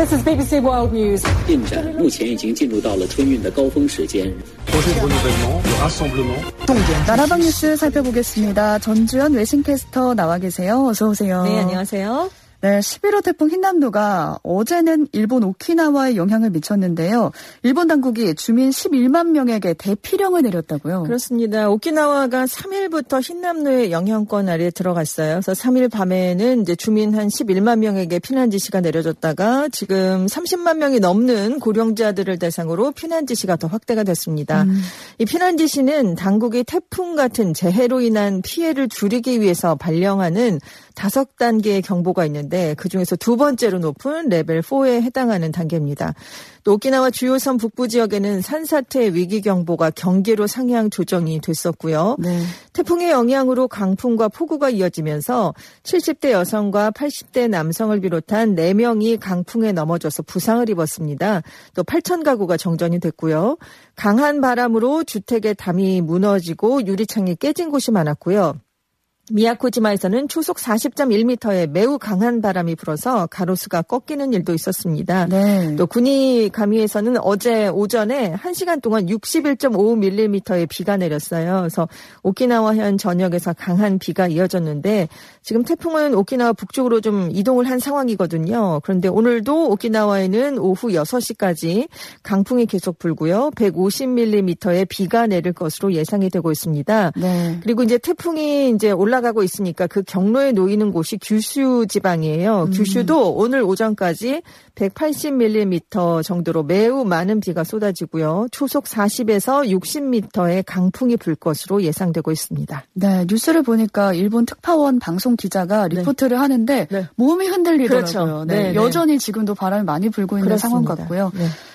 This is BBC World News. 进展目前已经进入到了春运的高峰时间。 나라방 뉴스 살펴보겠습니다. 전주현 외신캐스터 나와 계세요. 어서 오세요. 네, 안녕하세요. 네, 11호 태풍 흰남노가 어제는 일본 오키나와에 영향을 미쳤는데요. 일본 당국이 주민 11만 명에게 대피령을 내렸다고요. 그렇습니다. 오키나와가 3일부터 흰남노의 영향권 아래에 들어갔어요. 그래서 3일 밤에는 이제 주민 한 11만 명에게 피난 지시가 내려졌다가 지금 30만 명이 넘는 고령자들을 대상으로 피난 지시가 더 확대가 됐습니다. 음. 이 피난 지시는 당국이 태풍 같은 재해로 인한 피해를 줄이기 위해서 발령하는 다섯 단계의 경보가 있는데 그 중에서 두 번째로 높은 레벨 4에 해당하는 단계입니다. 또 오키나와 주요 섬 북부 지역에는 산사태 위기 경보가 경계로 상향 조정이 됐었고요. 네. 태풍의 영향으로 강풍과 폭우가 이어지면서 70대 여성과 80대 남성을 비롯한 4명이 강풍에 넘어져서 부상을 입었습니다. 또 8천 가구가 정전이 됐고요. 강한 바람으로 주택의 담이 무너지고 유리창이 깨진 곳이 많았고요. 미야코지마에서는 초속 40.1m의 매우 강한 바람이 불어서 가로수가 꺾이는 일도 있었습니다. 네. 또 군이 가미에서는 어제 오전에 1시간 동안 61.5mm의 비가 내렸어요. 그래서 오키나와현 전역에서 강한 비가 이어졌는데 지금 태풍은 오키나와 북쪽으로 좀 이동을 한 상황이거든요. 그런데 오늘도 오키나와에는 오후 6시까지 강풍이 계속 불고요. 150mm의 비가 내릴 것으로 예상이 되고 있습니다. 네. 그리고 이제 태풍이 이제 올라 가고 있으니까 그 경로에 놓이는 곳이 규슈 지방이에요. 규슈도 오늘 오전까지 180mm 정도로 매우 많은 비가 쏟아지고요. 초속 40에서 60m의 강풍이 불 것으로 예상되고 있습니다. 네, 뉴스를 보니까 일본 특파원 방송 기자가 리포트를 하는데 네. 몸이 흔들리더라고요. 그렇죠. 네, 네, 네. 여전히 지금도 바람이 많이 불고 있는 상황 그렇습니다. 같고요.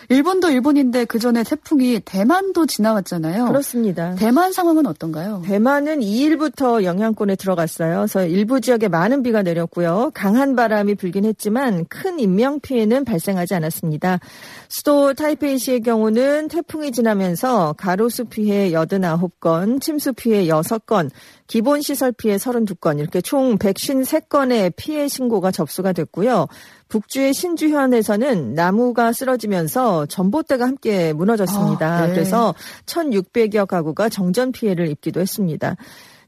네. 일본도 일본인데 그 전에 태풍이 대만도 지나왔잖아요. 그렇습니다. 대만 상황은 어떤가요? 대만은 2일부터 영향권에 들어갔어요. 그래서 일부 지역에 많은 비가 내렸고요. 강한 바람이 불긴 했지만 큰 인명 피해는 발생하지 않았습니다. 수도 타이페이시의 경우는 태풍이 지나면서 가로수 피해 89건, 침수 피해 6건, 기본 시설 피해 32건 이렇게 총 153건의 피해 신고가 접수가 됐고요. 북주의 신주현에서는 나무가 쓰러지면서 전봇대가 함께 무너졌습니다. 아, 네. 그래서 1,600여 가구가 정전 피해를 입기도 했습니다.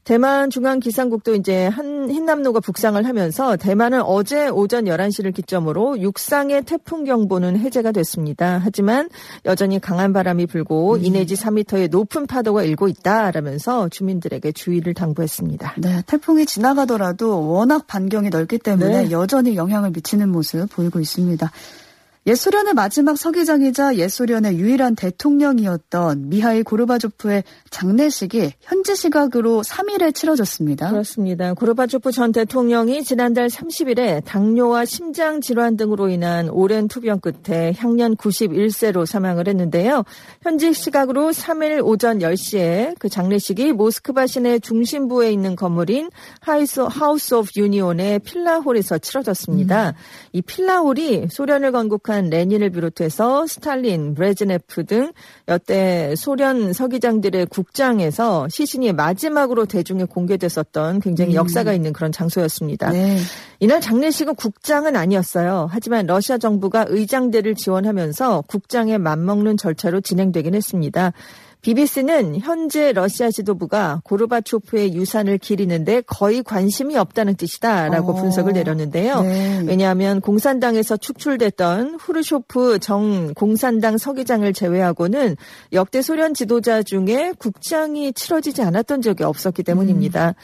대만 중앙기상국도 이제 한 흰남노가 북상을 하면서 대만은 어제 오전 11시를 기점으로 육상의 태풍 경보는 해제가 됐습니다. 하지만 여전히 강한 바람이 불고 음. 2 내지 3m의 높은 파도가 일고 있다라면서 주민들에게 주의를 당부했습니다. 네, 태풍이 지나가더라도 워낙 반경이 넓기 때문에 네. 여전히 영향을 미치는 모습 보이고 있습니다. 옛소련의 마지막 서기장이자 옛소련의 유일한 대통령이었던 미하일 고르바조프의 장례식이 현지 시각으로 3일에 치러졌습니다. 그렇습니다. 고르바초프 전 대통령이 지난달 30일에 당뇨와 심장 질환 등으로 인한 오랜 투병 끝에 향년 91세로 사망을 했는데요. 현지 시각으로 3일 오전 10시에 그 장례식이 모스크바 시내 중심부에 있는 건물인 하이스, 하우스 오브 유니온의 필라홀에서 치러졌습니다. 이 필라홀이 소련을 건국한 레닌을 비롯해서 스탈린, 브레즈네프 등 역대 소련 서기장들의 국장에서 시신이 마지막으로 대중에 공개됐었던 굉장히 역사가 있는 그런 장소였습니다. 네. 이날 장례식은 국장은 아니었어요. 하지만 러시아 정부가 의장대를 지원하면서 국장에 맞먹는 절차로 진행되긴 했습니다. BBC는 현재 러시아 지도부가 고르바초프의 유산을 기리는데 거의 관심이 없다는 뜻이다라고 어. 분석을 내렸는데요. 네. 왜냐하면 공산당에서 축출됐던 후르쇼프 정 공산당 서기장을 제외하고는 역대 소련 지도자 중에 국장이 치러지지 않았던 적이 없었기 때문입니다.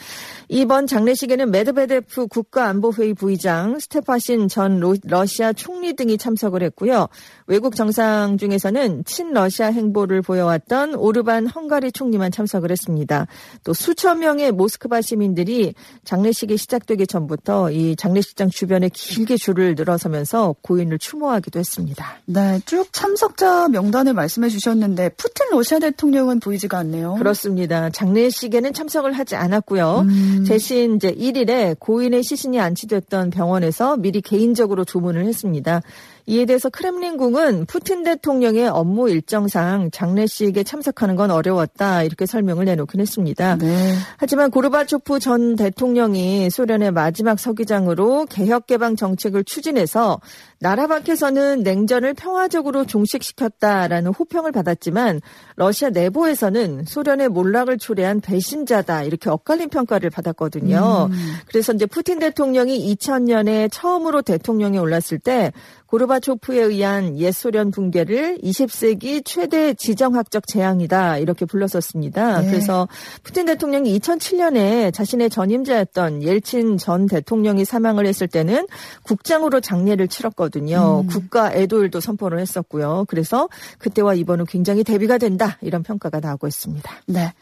이번 장례식에는 메드베데프 국가안보회의 부의장, 스테파신 전 로- 러시아 총리 등이 참석을 했고요. 외국 정상 중에서는 친러시아 행보를 보여왔던 오르반 헝가리 총리만 참석을 했습니다. 또 수천 명의 모스크바 시민들이 장례식이 시작되기 전부터 이 장례식장 주변에 길게 줄을 늘어서면서 고인을 추모하기도 했습니다. 네, 쭉 참석자 명단을 말씀해 주셨는데 푸틴 러시아 대통령은 보이지가 않네요. 그렇습니다. 장례식에는 참석을 하지 않았고요. 대신 이제 1일에 고인의 시신이 안치됐던 병원에서 미리 개인적으로 조문을 했습니다. 이에 대해서 크렘린궁은 푸틴 대통령의 업무 일정상 장례식에 참석하는 건 어려웠다 이렇게 설명을 내놓긴 했습니다. 네. 하지만 고르바초프 전 대통령이 소련의 마지막 서기장으로 개혁 개방 정책을 추진해서 나라 밖에서는 냉전을 평화적으로 종식시켰다라는 호평을 받았지만 러시아 내부에서는 소련의 몰락을 초래한 배신자다 이렇게 엇갈린 평가를 받았거든요. 음. 그래서 이제 푸틴 대통령이 2000년에 처음으로 대통령에 올랐을 때 고르바 초프에 의한 옛 소련 붕괴를 20세기 최대 지정학적 재앙이다 이렇게 불렀었습니다. 네. 그래서 푸틴 대통령이 2007년에 자신의 전임자였던 옐친 전 대통령이 사망을 했을 때는 국장으로 장례를 치렀거든요. 음. 국가 애도일도 선포를 했었고요. 그래서 그때와 이번은 굉장히 대비가 된다 이런 평가가 나오고 있습니다. 네.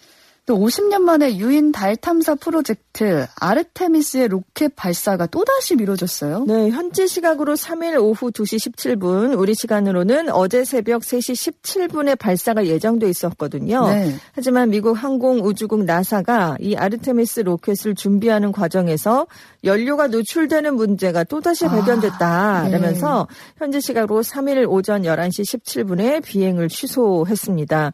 또 50년 만에 유인 달 탐사 프로젝트 아르테미스의 로켓 발사가 또다시 미뤄졌어요. 네, 현지 시각으로 3일 오후 2시 17분, 우리 시간으로는 어제 새벽 3시 17분에 발사가 예정돼 있었거든요. 네. 하지만 미국 항공우주국 나사가 이 아르테미스 로켓을 준비하는 과정에서 연료가 노출되는 문제가 또다시 아, 발견됐다라면서 아, 네. 현지 시각으로 3일 오전 11시 17분에 비행을 취소했습니다.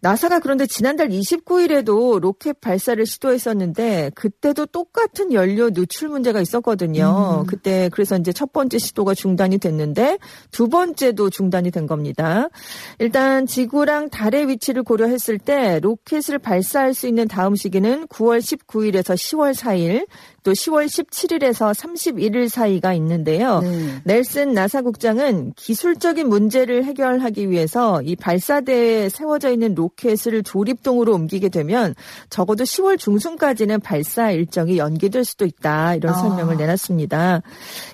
나사가 그런데 지난달 29일에도 로켓 발사를 시도했었는데 그때도 똑같은 연료 누출 문제가 있었거든요. 음. 그때 그래서 이제 첫 번째 시도가 중단이 됐는데 두 번째도 중단이 된 겁니다. 일단 지구랑 달의 위치를 고려했을 때 로켓을 발사할 수 있는 다음 시기는 9월 19일에서 10월 4일 또 10월 17일에서 31일 사이가 있는데요. 네. 넬슨 나사 국장은 기술적인 문제를 해결하기 위해서 이 발사대에 세워져 있는 로켓 을 조립동으로 옮기게 되면 적어도 10월 중순까지는 발사 일정이 연기될 수도 있다 이런 아. 설명을 내놨습니다.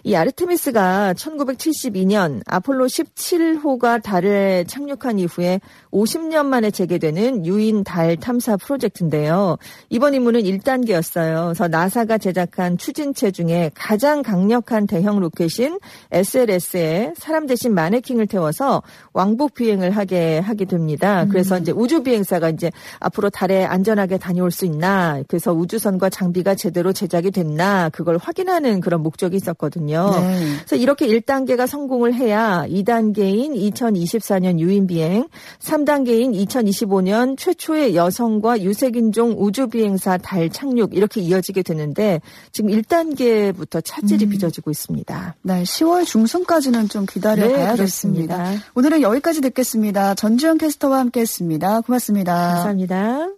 이 아르테미스가 1972년 아폴로 17호가 달에 착륙한 이후에 50년 만에 재개되는 유인 달 탐사 프로젝트인데요. 이번 임무는 1단계였어요. 그래서 나사가 제 제작한 추진체 중에 가장 강력한 대형 로켓인 SLS에 사람 대신 마네킹을 태워서 왕복 비행을 하게 하게 됩니다. 음. 그래서 이제 우주 비행사가 이제 앞으로 달에 안전하게 다녀올 수 있나, 그래서 우주선과 장비가 제대로 제작이 됐나 그걸 확인하는 그런 목적이 있었거든요. 네. 그래서 이렇게 1단계가 성공을 해야 2단계인 2024년 유인 비행, 3단계인 2025년 최초의 여성과 유색인종 우주 비행사 달 착륙 이렇게 이어지게 되는데 지금 1단계부터 차질이 음. 빚어지고 있습니다. 네, 10월 중순까지는 좀 기다려 네, 봐야겠습니다. 네, 오늘은 여기까지 듣겠습니다. 전주현 캐스터와 함께했습니다. 고맙습니다. 감사합니다.